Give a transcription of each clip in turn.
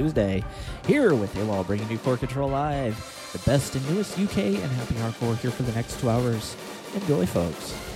Tuesday. Here with while bringing you Core Control Live, the best and newest UK and happy hardcore here for the next two hours. Enjoy, folks.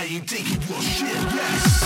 I ain't taking your shit, yes.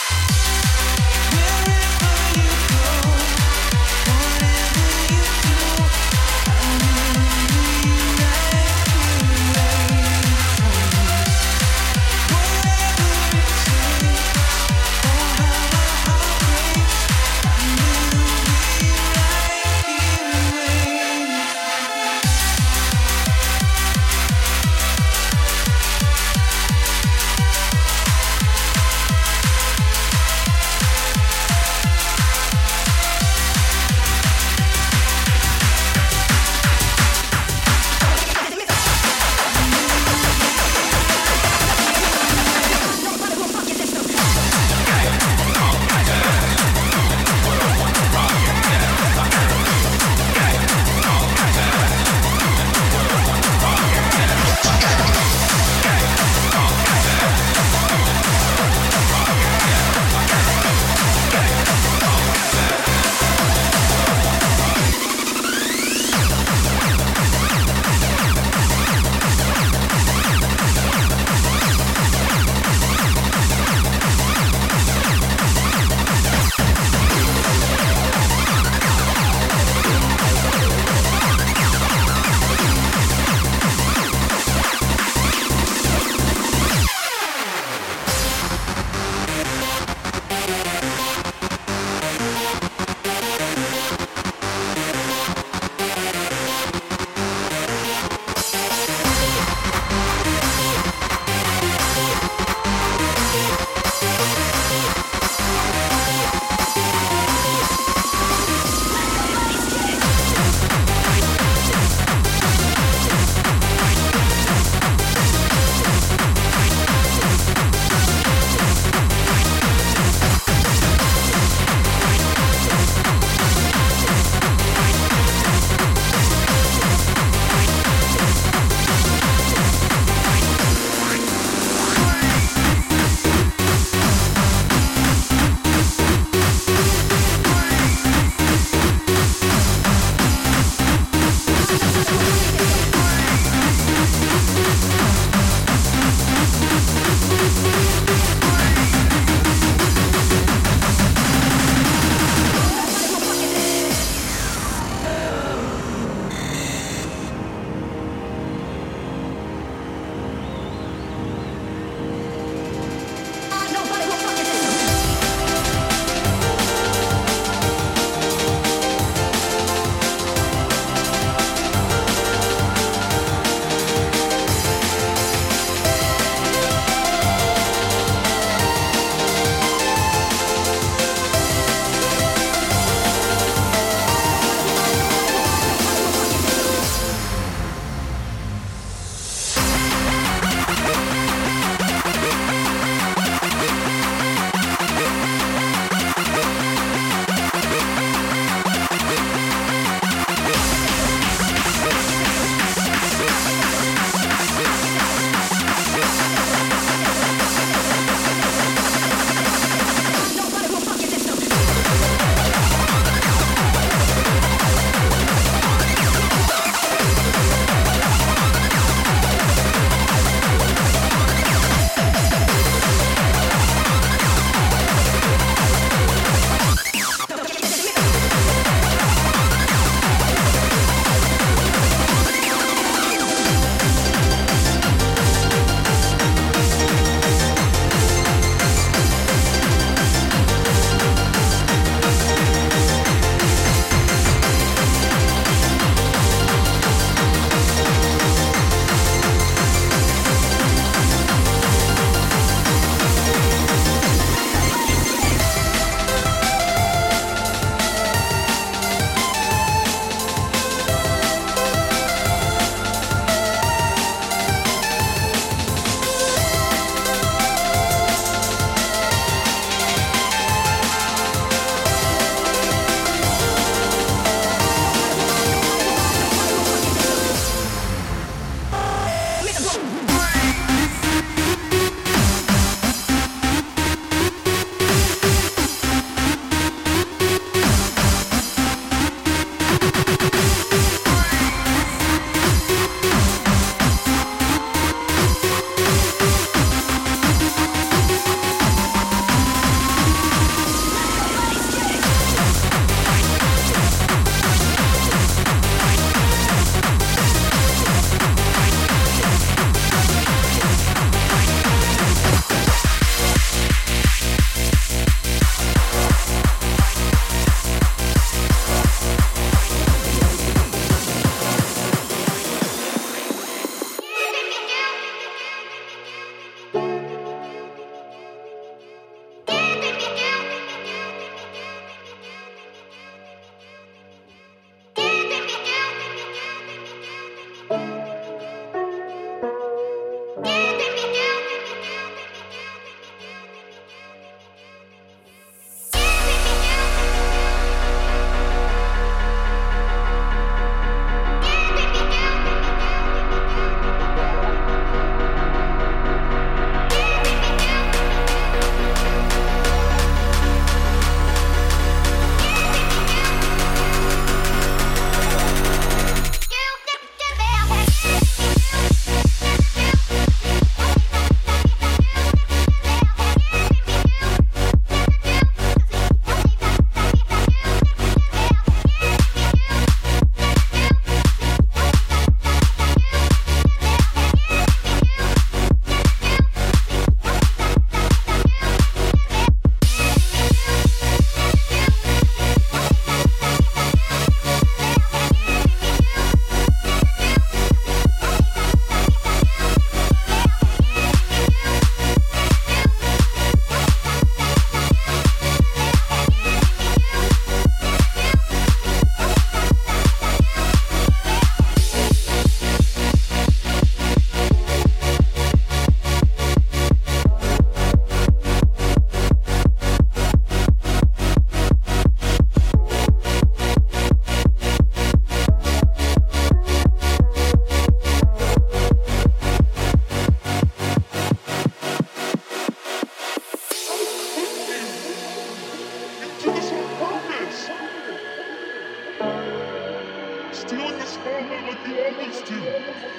Yeah.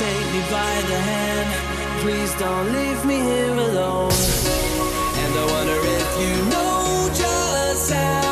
Take me by the hand, please don't leave me here alone. And I wonder if you know just how.